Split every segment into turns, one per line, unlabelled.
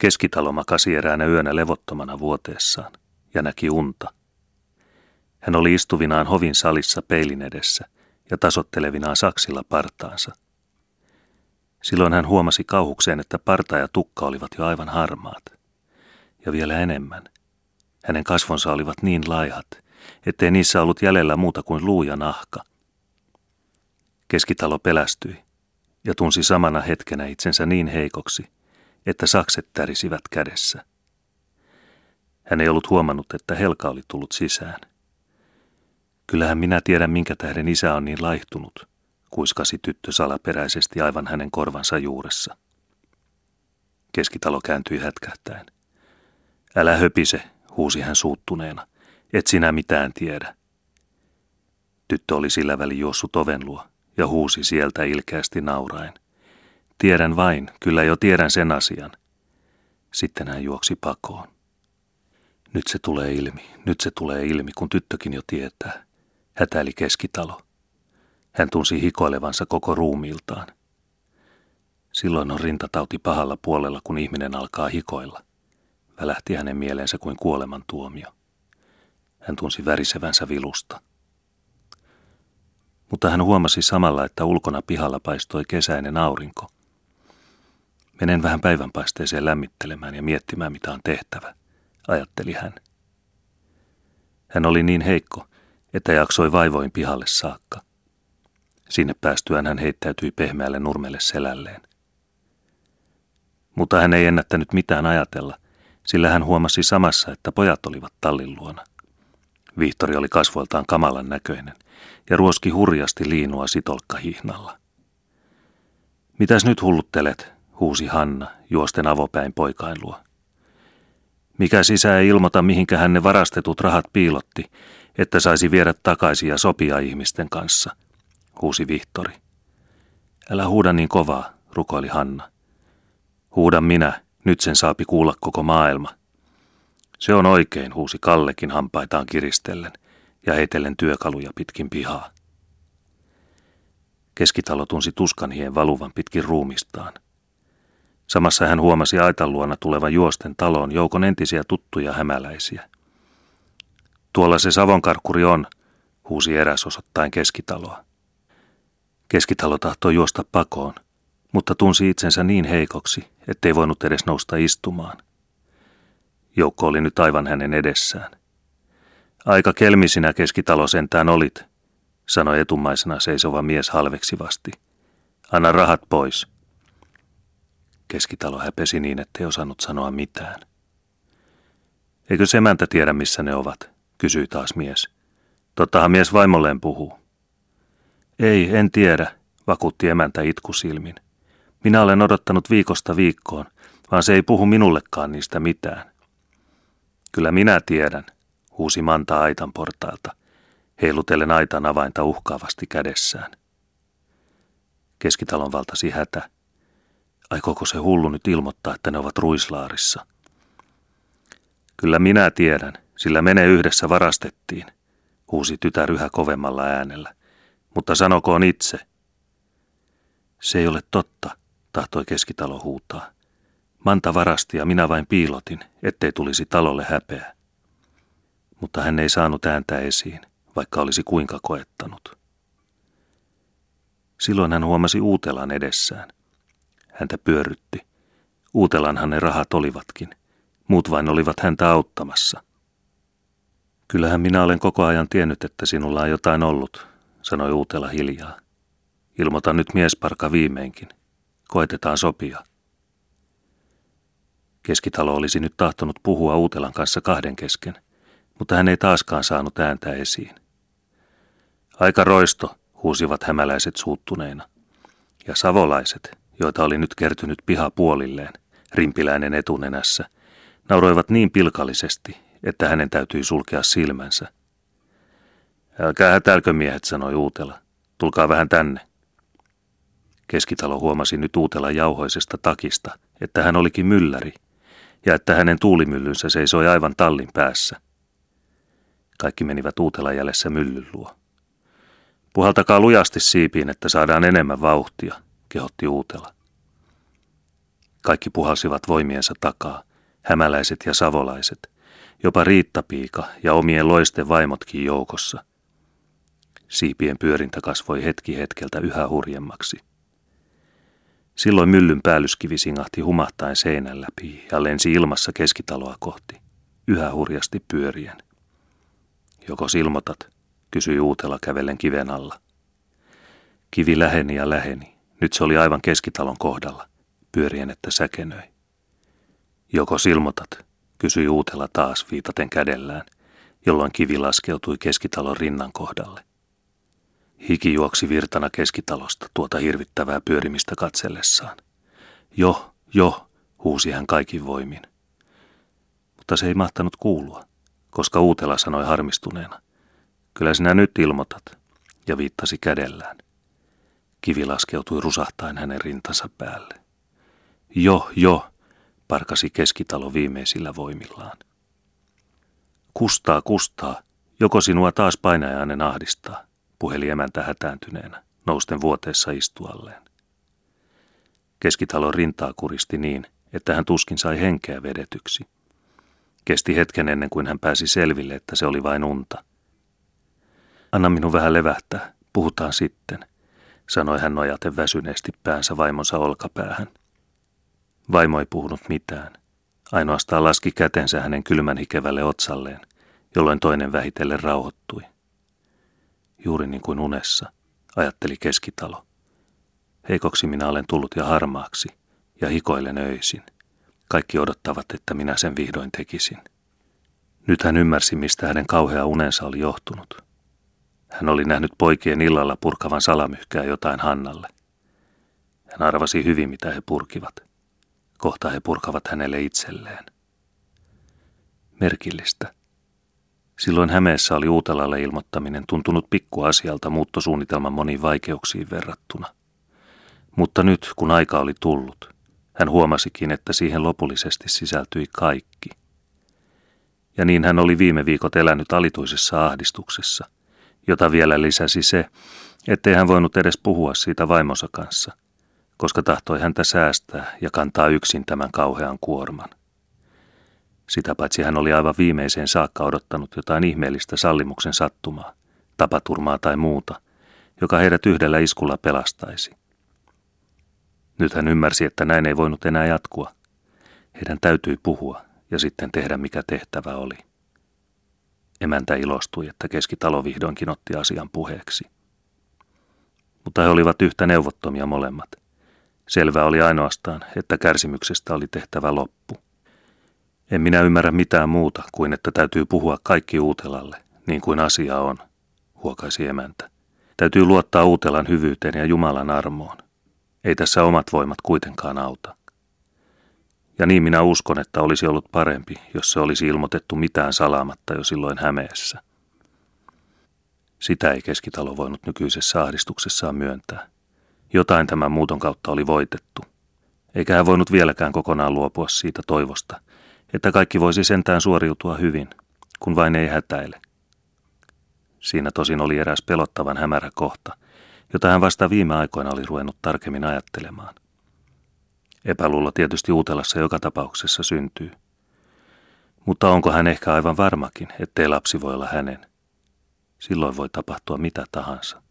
Keskitalo makasi eräänä yönä levottomana vuoteessaan ja näki unta. Hän oli istuvinaan hovin salissa peilin edessä ja tasottelevinaan saksilla partaansa. Silloin hän huomasi kauhukseen, että parta ja tukka olivat jo aivan harmaat. Ja vielä enemmän. Hänen kasvonsa olivat niin laihat, ettei niissä ollut jäljellä muuta kuin luu ja nahka. Keskitalo pelästyi ja tunsi samana hetkenä itsensä niin heikoksi, että sakset tärisivät kädessä. Hän ei ollut huomannut, että Helka oli tullut sisään. Kyllähän minä tiedän, minkä tähden isä on niin laihtunut, kuiskasi tyttö salaperäisesti aivan hänen korvansa juuressa. Keskitalo kääntyi hätkähtäen. Älä höpise, huusi hän suuttuneena. Et sinä mitään tiedä. Tyttö oli sillä väli juossut oven luo ja huusi sieltä ilkeästi nauraen. Tiedän vain, kyllä jo tiedän sen asian. Sitten hän juoksi pakoon. Nyt se tulee ilmi, nyt se tulee ilmi, kun tyttökin jo tietää. Hätäili keskitalo. Hän tunsi hikoilevansa koko ruumiiltaan. Silloin on rintatauti pahalla puolella, kun ihminen alkaa hikoilla. Välähti hänen mieleensä kuin kuoleman tuomio. Hän tunsi värisevänsä vilusta. Mutta hän huomasi samalla, että ulkona pihalla paistoi kesäinen aurinko. Menen vähän päivänpaisteeseen lämmittelemään ja miettimään, mitä on tehtävä, ajatteli hän. Hän oli niin heikko, että jaksoi vaivoin pihalle saakka. Sinne päästyään hän heittäytyi pehmeälle nurmelle selälleen. Mutta hän ei ennättänyt mitään ajatella, sillä hän huomasi samassa, että pojat olivat tallin luona. Vihtori oli kasvoiltaan kamalan näköinen ja ruoski hurjasti liinua sitolkkahihnalla. Mitäs nyt hulluttelet, huusi Hanna, juosten avopäin poikain luo. Mikä sisä ei ilmoita, mihinkä hän ne varastetut rahat piilotti, että saisi viedä takaisin ja sopia ihmisten kanssa, huusi Vihtori. Älä huuda niin kovaa, rukoili Hanna. Huudan minä, nyt sen saapi kuulla koko maailma. Se on oikein, huusi Kallekin hampaitaan kiristellen ja heitellen työkaluja pitkin pihaa. Keskitalo tunsi tuskanhien valuvan pitkin ruumistaan. Samassa hän huomasi aitan luona tulevan juosten taloon joukon entisiä tuttuja hämäläisiä. Tuolla se savonkarkkuri on, huusi eräs osoittain keskitaloa. Keskitalo tahtoi juosta pakoon, mutta tunsi itsensä niin heikoksi, ettei voinut edes nousta istumaan. Joukko oli nyt aivan hänen edessään. Aika kelmisinä keskitalo sentään olit, sanoi etumaisena seisova mies halveksivasti. Anna rahat pois. Keskitalo häpesi niin, ettei osannut sanoa mitään. Eikö semäntä tiedä, missä ne ovat, kysyi taas mies. Tottahan mies vaimolleen puhuu. Ei, en tiedä, vakuutti emäntä itkusilmin. Minä olen odottanut viikosta viikkoon, vaan se ei puhu minullekaan niistä mitään. Kyllä minä tiedän, huusi Manta aitan portailta, heilutellen aitan avainta uhkaavasti kädessään. Keskitalon valtasi hätä. Aikooko se hullu nyt ilmoittaa, että ne ovat ruislaarissa? Kyllä minä tiedän, sillä mene yhdessä varastettiin, huusi tytär yhä kovemmalla äänellä. Mutta sanokoon itse. Se ei ole totta, tahtoi keskitalo huutaa. Manta varasti ja minä vain piilotin, ettei tulisi talolle häpeä. Mutta hän ei saanut ääntä esiin, vaikka olisi kuinka koettanut. Silloin hän huomasi Uutelan edessään. Häntä pyörrytti. Uutelanhan ne rahat olivatkin. Muut vain olivat häntä auttamassa. Kyllähän minä olen koko ajan tiennyt, että sinulla on jotain ollut, sanoi Uutela hiljaa. Ilmoita nyt miesparka viimeinkin. Koetetaan sopia. Keskitalo olisi nyt tahtonut puhua Uutelan kanssa kahden kesken, mutta hän ei taaskaan saanut ääntä esiin. Aika roisto, huusivat hämäläiset suuttuneina. Ja savolaiset, joita oli nyt kertynyt piha puolilleen, rimpiläinen etunenässä, nauroivat niin pilkallisesti, että hänen täytyi sulkea silmänsä. Älkää hätälkö miehet, sanoi Uutela. Tulkaa vähän tänne. Keskitalo huomasi nyt Uutela jauhoisesta takista, että hän olikin mylläri ja että hänen tuulimyllynsä seisoi aivan tallin päässä. Kaikki menivät Uutela jäljessä myllyn luo. Puhaltakaa lujasti siipiin, että saadaan enemmän vauhtia, kehotti Uutela. Kaikki puhalsivat voimiensa takaa, hämäläiset ja savolaiset, jopa riittapiika ja omien loisten vaimotkin joukossa. Siipien pyörintä kasvoi hetki hetkeltä yhä hurjemmaksi. Silloin myllyn päällyskivi singahti humahtain seinän läpi ja lensi ilmassa keskitaloa kohti, yhä hurjasti pyörien. Joko silmotat, kysyi Uutela kävellen kiven alla. Kivi läheni ja läheni. Nyt se oli aivan keskitalon kohdalla, pyörien että säkenöi. Joko silmotat, kysyi Uutela taas viitaten kädellään, jolloin kivi laskeutui keskitalon rinnan kohdalle. Hiki juoksi virtana keskitalosta tuota hirvittävää pyörimistä katsellessaan. Jo, jo, huusi hän kaikin voimin. Mutta se ei mahtanut kuulua, koska Uutela sanoi harmistuneena. Kyllä sinä nyt ilmoitat, ja viittasi kädellään. Kivi laskeutui rusahtain hänen rintansa päälle. Jo, jo, parkasi keskitalo viimeisillä voimillaan. Kustaa, kustaa, joko sinua taas painajainen ahdistaa, puheli emäntä hätääntyneenä, nousten vuoteessa istualleen. Keskitalon rintaa kuristi niin, että hän tuskin sai henkeä vedetyksi. Kesti hetken ennen kuin hän pääsi selville, että se oli vain unta. Anna minun vähän levähtää, puhutaan sitten, sanoi hän nojaten väsyneesti päänsä vaimonsa olkapäähän. Vaimo ei puhunut mitään. Ainoastaan laski kätensä hänen kylmän hikevälle otsalleen, jolloin toinen vähitellen rauhoittui. Juuri niin kuin unessa, ajatteli keskitalo. Heikoksi minä olen tullut ja harmaaksi, ja hikoilen öisin. Kaikki odottavat, että minä sen vihdoin tekisin. Nyt hän ymmärsi, mistä hänen kauhea unensa oli johtunut. Hän oli nähnyt poikien illalla purkavan salamyhkää jotain Hannalle. Hän arvasi hyvin, mitä he purkivat. Kohta he purkavat hänelle itselleen. Merkillistä. Silloin Hämeessä oli Uutelalle ilmoittaminen tuntunut pikkuasialta muuttosuunnitelman moniin vaikeuksiin verrattuna. Mutta nyt, kun aika oli tullut, hän huomasikin, että siihen lopullisesti sisältyi kaikki. Ja niin hän oli viime viikot elänyt alituisessa ahdistuksessa, jota vielä lisäsi se, ettei hän voinut edes puhua siitä vaimonsa kanssa, koska tahtoi häntä säästää ja kantaa yksin tämän kauhean kuorman. Sitä paitsi hän oli aivan viimeiseen saakka odottanut jotain ihmeellistä sallimuksen sattumaa, tapaturmaa tai muuta, joka heidät yhdellä iskulla pelastaisi. Nyt hän ymmärsi, että näin ei voinut enää jatkua. Heidän täytyi puhua ja sitten tehdä mikä tehtävä oli. Emäntä ilostui, että keskitalo vihdoinkin otti asian puheeksi. Mutta he olivat yhtä neuvottomia molemmat. Selvä oli ainoastaan, että kärsimyksestä oli tehtävä loppu. En minä ymmärrä mitään muuta kuin, että täytyy puhua kaikki Uutelalle, niin kuin asia on, huokaisi emäntä. Täytyy luottaa Uutelan hyvyyteen ja Jumalan armoon. Ei tässä omat voimat kuitenkaan auta. Ja niin minä uskon, että olisi ollut parempi, jos se olisi ilmoitettu mitään salaamatta jo silloin Hämeessä. Sitä ei keskitalo voinut nykyisessä ahdistuksessaan myöntää. Jotain tämän muuton kautta oli voitettu. Eikä hän voinut vieläkään kokonaan luopua siitä toivosta, että kaikki voisi sentään suoriutua hyvin, kun vain ei hätäile. Siinä tosin oli eräs pelottavan hämärä kohta, jota hän vasta viime aikoina oli ruvennut tarkemmin ajattelemaan. Epäluulo tietysti Uutelassa joka tapauksessa syntyy. Mutta onko hän ehkä aivan varmakin, ettei lapsi voi olla hänen? Silloin voi tapahtua mitä tahansa.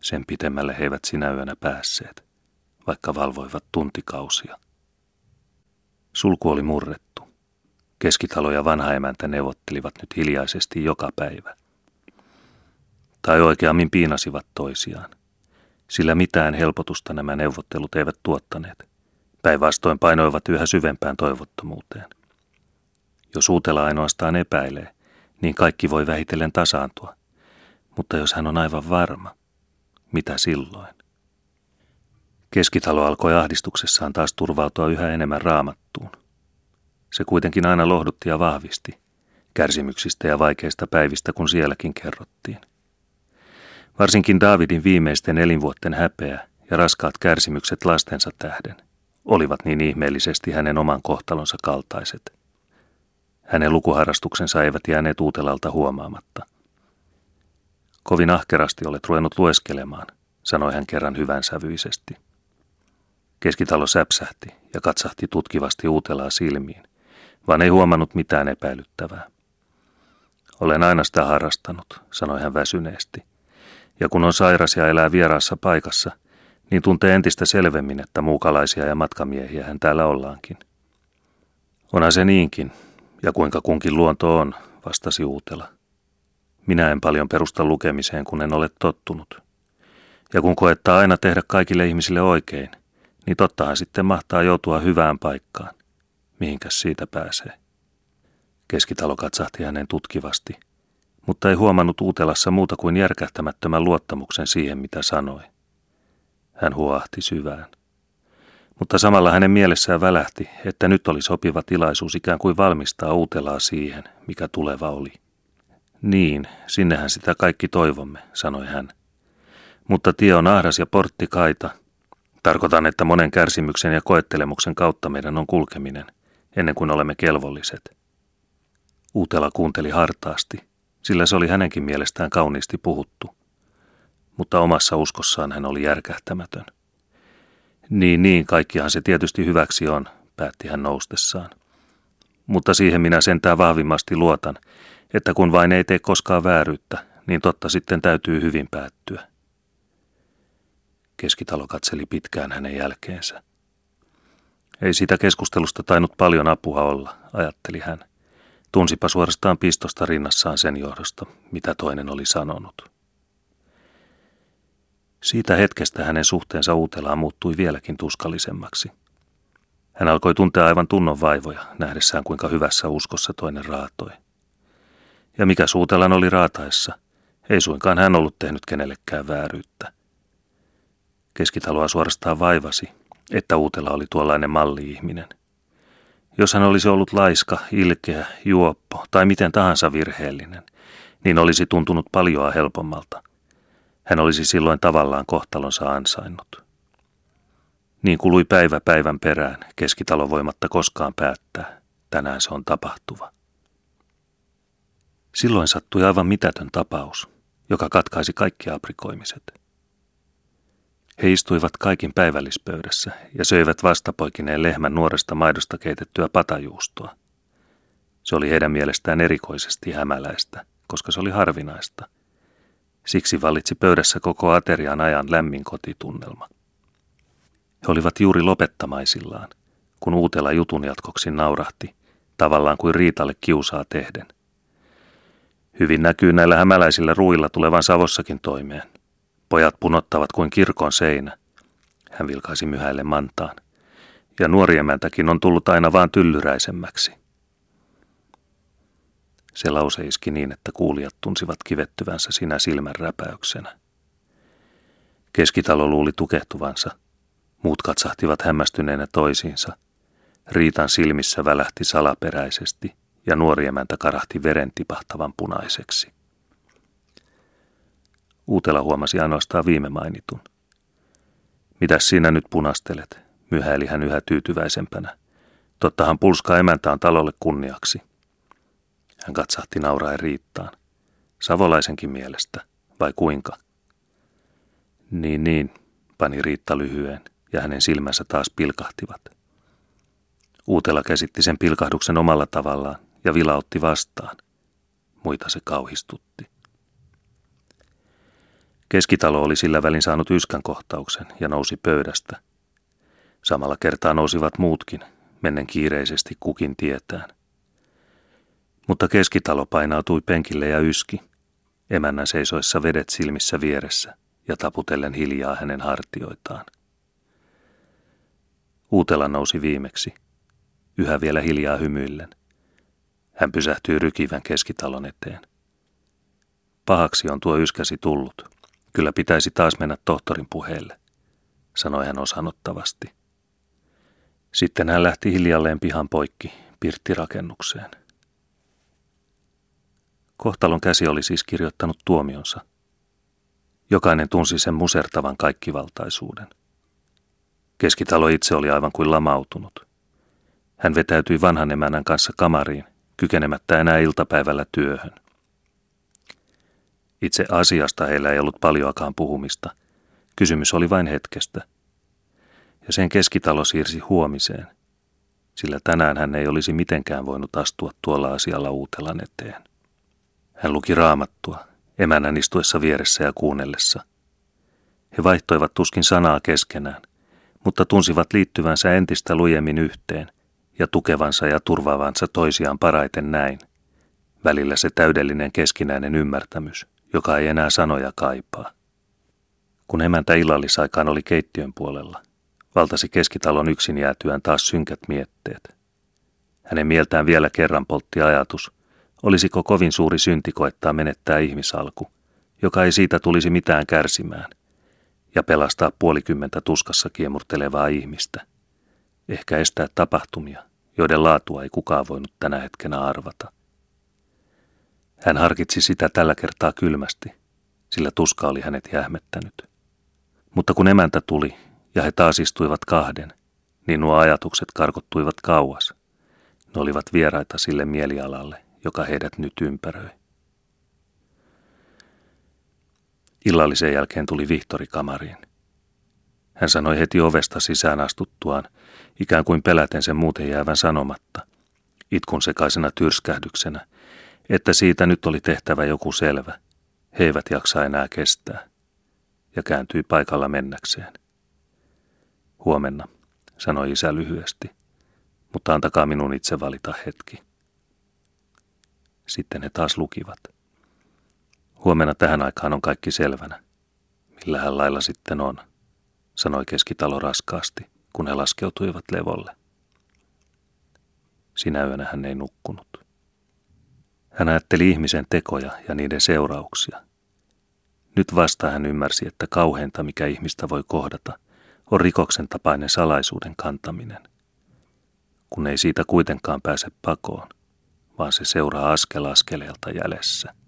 Sen pitemmälle he eivät sinä yönä päässeet, vaikka valvoivat tuntikausia. Sulku oli murrettu. Keskitalo ja vanha emäntä neuvottelivat nyt hiljaisesti joka päivä. Tai oikeammin piinasivat toisiaan, sillä mitään helpotusta nämä neuvottelut eivät tuottaneet. Päinvastoin painoivat yhä syvempään toivottomuuteen. Jos Uutela ainoastaan epäilee, niin kaikki voi vähitellen tasaantua. Mutta jos hän on aivan varma, mitä silloin? Keskitalo alkoi ahdistuksessaan taas turvautua yhä enemmän raamattuun. Se kuitenkin aina lohdutti ja vahvisti, kärsimyksistä ja vaikeista päivistä, kun sielläkin kerrottiin. Varsinkin Daavidin viimeisten elinvuotten häpeä ja raskaat kärsimykset lastensa tähden olivat niin ihmeellisesti hänen oman kohtalonsa kaltaiset. Hänen lukuharrastuksensa eivät jääneet uutelalta huomaamatta. Kovin ahkerasti olet ruvennut lueskelemaan, sanoi hän kerran hyvän sävyisesti. Keskitalo säpsähti ja katsahti tutkivasti uutelaa silmiin, vaan ei huomannut mitään epäilyttävää. Olen aina sitä harrastanut, sanoi hän väsyneesti. Ja kun on sairas ja elää vieraassa paikassa, niin tuntee entistä selvemmin, että muukalaisia ja matkamiehiä hän täällä ollaankin. Onhan se niinkin, ja kuinka kunkin luonto on, vastasi Uutela. Minä en paljon perusta lukemiseen, kun en ole tottunut. Ja kun koettaa aina tehdä kaikille ihmisille oikein, niin tottahan sitten mahtaa joutua hyvään paikkaan. Mihinkäs siitä pääsee? Keskitalo katsahti hänen tutkivasti, mutta ei huomannut Uutelassa muuta kuin järkähtämättömän luottamuksen siihen, mitä sanoi. Hän huoahti syvään. Mutta samalla hänen mielessään välähti, että nyt oli sopiva tilaisuus ikään kuin valmistaa Uutelaa siihen, mikä tuleva oli. Niin, sinnehän sitä kaikki toivomme, sanoi hän. Mutta tie on ahdas ja portti kaita. Tarkoitan, että monen kärsimyksen ja koettelemuksen kautta meidän on kulkeminen, ennen kuin olemme kelvolliset. Uutela kuunteli hartaasti, sillä se oli hänenkin mielestään kauniisti puhuttu. Mutta omassa uskossaan hän oli järkähtämätön. Niin, niin, kaikkihan se tietysti hyväksi on, päätti hän noustessaan. Mutta siihen minä sentään vahvimmasti luotan, että kun vain ei tee koskaan vääryyttä, niin totta sitten täytyy hyvin päättyä. Keskitalo katseli pitkään hänen jälkeensä. Ei siitä keskustelusta tainnut paljon apua olla, ajatteli hän. Tunsipa suorastaan pistosta rinnassaan sen johdosta, mitä toinen oli sanonut. Siitä hetkestä hänen suhteensa uutelaan muuttui vieläkin tuskallisemmaksi. Hän alkoi tuntea aivan tunnon vaivoja, nähdessään kuinka hyvässä uskossa toinen raatoi. Ja mikä suutelan oli raataessa, ei suinkaan hän ollut tehnyt kenellekään vääryyttä. Keskitaloa suorastaan vaivasi, että uutella oli tuollainen malli-ihminen – jos hän olisi ollut laiska, ilkeä, juoppo tai miten tahansa virheellinen, niin olisi tuntunut paljoa helpommalta. Hän olisi silloin tavallaan kohtalonsa ansainnut. Niin kului päivä päivän perään, keskitalo voimatta koskaan päättää. Tänään se on tapahtuva. Silloin sattui aivan mitätön tapaus, joka katkaisi kaikki aprikoimiset. He istuivat kaikin päivällispöydässä ja söivät vastapoikineen lehmän nuoresta maidosta keitettyä patajuustoa. Se oli heidän mielestään erikoisesti hämäläistä, koska se oli harvinaista. Siksi vallitsi pöydässä koko aterian ajan lämmin kotitunnelma. He olivat juuri lopettamaisillaan, kun uutella jutun jatkoksi naurahti, tavallaan kuin Riitalle kiusaa tehden. Hyvin näkyy näillä hämäläisillä ruilla tulevan Savossakin toimeen, Pojat punottavat kuin kirkon seinä. Hän vilkaisi myhäille mantaan. Ja nuori emäntäkin on tullut aina vaan tyllyräisemmäksi. Se lause iski niin, että kuulijat tunsivat kivettyvänsä sinä silmän räpäyksenä. Keskitalo luuli tukehtuvansa. Muut katsahtivat hämmästyneenä toisiinsa. Riitan silmissä välähti salaperäisesti ja nuori emäntä karahti veren tipahtavan punaiseksi. Uutela huomasi ainoastaan viime mainitun. Mitäs sinä nyt punastelet, myhäili hän yhä tyytyväisempänä. Tottahan pulskaa emäntä on talolle kunniaksi. Hän katsahti nauraen Riittaan. Savolaisenkin mielestä, vai kuinka? Niin, niin, pani Riitta lyhyen, ja hänen silmänsä taas pilkahtivat. Uutela käsitti sen pilkahduksen omalla tavallaan ja vilautti vastaan. Muita se kauhistutti. Keskitalo oli sillä välin saanut yskän kohtauksen ja nousi pöydästä. Samalla kertaa nousivat muutkin, mennen kiireisesti kukin tietään. Mutta keskitalo painautui penkille ja yski, emännän seisoissa vedet silmissä vieressä ja taputellen hiljaa hänen hartioitaan. Uutela nousi viimeksi, yhä vielä hiljaa hymyillen. Hän pysähtyi rykivän keskitalon eteen. Pahaksi on tuo yskäsi tullut, Kyllä pitäisi taas mennä tohtorin puheelle, sanoi hän osanottavasti. Sitten hän lähti hiljalleen pihan poikki pirttirakennukseen. Kohtalon käsi oli siis kirjoittanut tuomionsa. Jokainen tunsi sen musertavan kaikkivaltaisuuden. Keskitalo itse oli aivan kuin lamautunut. Hän vetäytyi vanhan emännän kanssa kamariin, kykenemättä enää iltapäivällä työhön. Itse asiasta heillä ei ollut paljoakaan puhumista. Kysymys oli vain hetkestä. Ja sen keskitalo siirsi huomiseen, sillä tänään hän ei olisi mitenkään voinut astua tuolla asialla uutelan eteen. Hän luki raamattua, emännän istuessa vieressä ja kuunnellessa. He vaihtoivat tuskin sanaa keskenään, mutta tunsivat liittyvänsä entistä lujemmin yhteen ja tukevansa ja turvaavansa toisiaan paraiten näin. Välillä se täydellinen keskinäinen ymmärtämys, joka ei enää sanoja kaipaa. Kun emäntä illallisaikaan oli keittiön puolella, valtasi keskitalon yksin jäätyään taas synkät mietteet. Hänen mieltään vielä kerran poltti ajatus, olisiko kovin suuri synti koettaa menettää ihmisalku, joka ei siitä tulisi mitään kärsimään, ja pelastaa puolikymmentä tuskassa kiemurtelevaa ihmistä. Ehkä estää tapahtumia, joiden laatua ei kukaan voinut tänä hetkenä arvata. Hän harkitsi sitä tällä kertaa kylmästi, sillä tuska oli hänet jähmettänyt. Mutta kun emäntä tuli ja he taas istuivat kahden, niin nuo ajatukset karkottuivat kauas. Ne olivat vieraita sille mielialalle, joka heidät nyt ympäröi. Illallisen jälkeen tuli Vihtori kamariin. Hän sanoi heti ovesta sisään astuttuaan, ikään kuin peläten sen muuten jäävän sanomatta, itkun sekaisena tyrskähdyksenä, että siitä nyt oli tehtävä joku selvä. He eivät jaksa enää kestää. Ja kääntyi paikalla mennäkseen. Huomenna, sanoi isä lyhyesti, mutta antakaa minun itse valita hetki. Sitten he taas lukivat. Huomenna tähän aikaan on kaikki selvänä. Millähän lailla sitten on, sanoi keskitalo raskaasti, kun he laskeutuivat levolle. Sinä yönä hän ei nukkunut. Hän ajatteli ihmisen tekoja ja niiden seurauksia. Nyt vasta hän ymmärsi, että kauheinta, mikä ihmistä voi kohdata, on rikoksen tapainen salaisuuden kantaminen. Kun ei siitä kuitenkaan pääse pakoon, vaan se seuraa askel askeleelta jäljessä –